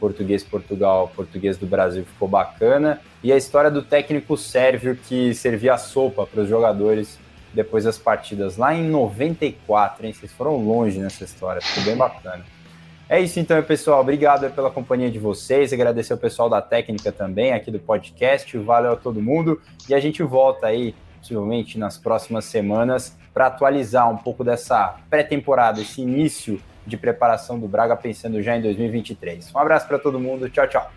português Portugal, português do Brasil, ficou bacana, e a história do técnico sérvio que servia sopa para os jogadores depois das partidas, lá em 94, hein? Vocês foram longe nessa história, ficou bem bacana. É isso então, pessoal. Obrigado pela companhia de vocês. Agradecer ao pessoal da técnica também aqui do podcast. Valeu a todo mundo. E a gente volta aí, possivelmente nas próximas semanas, para atualizar um pouco dessa pré-temporada, esse início de preparação do Braga, pensando já em 2023. Um abraço para todo mundo. Tchau, tchau.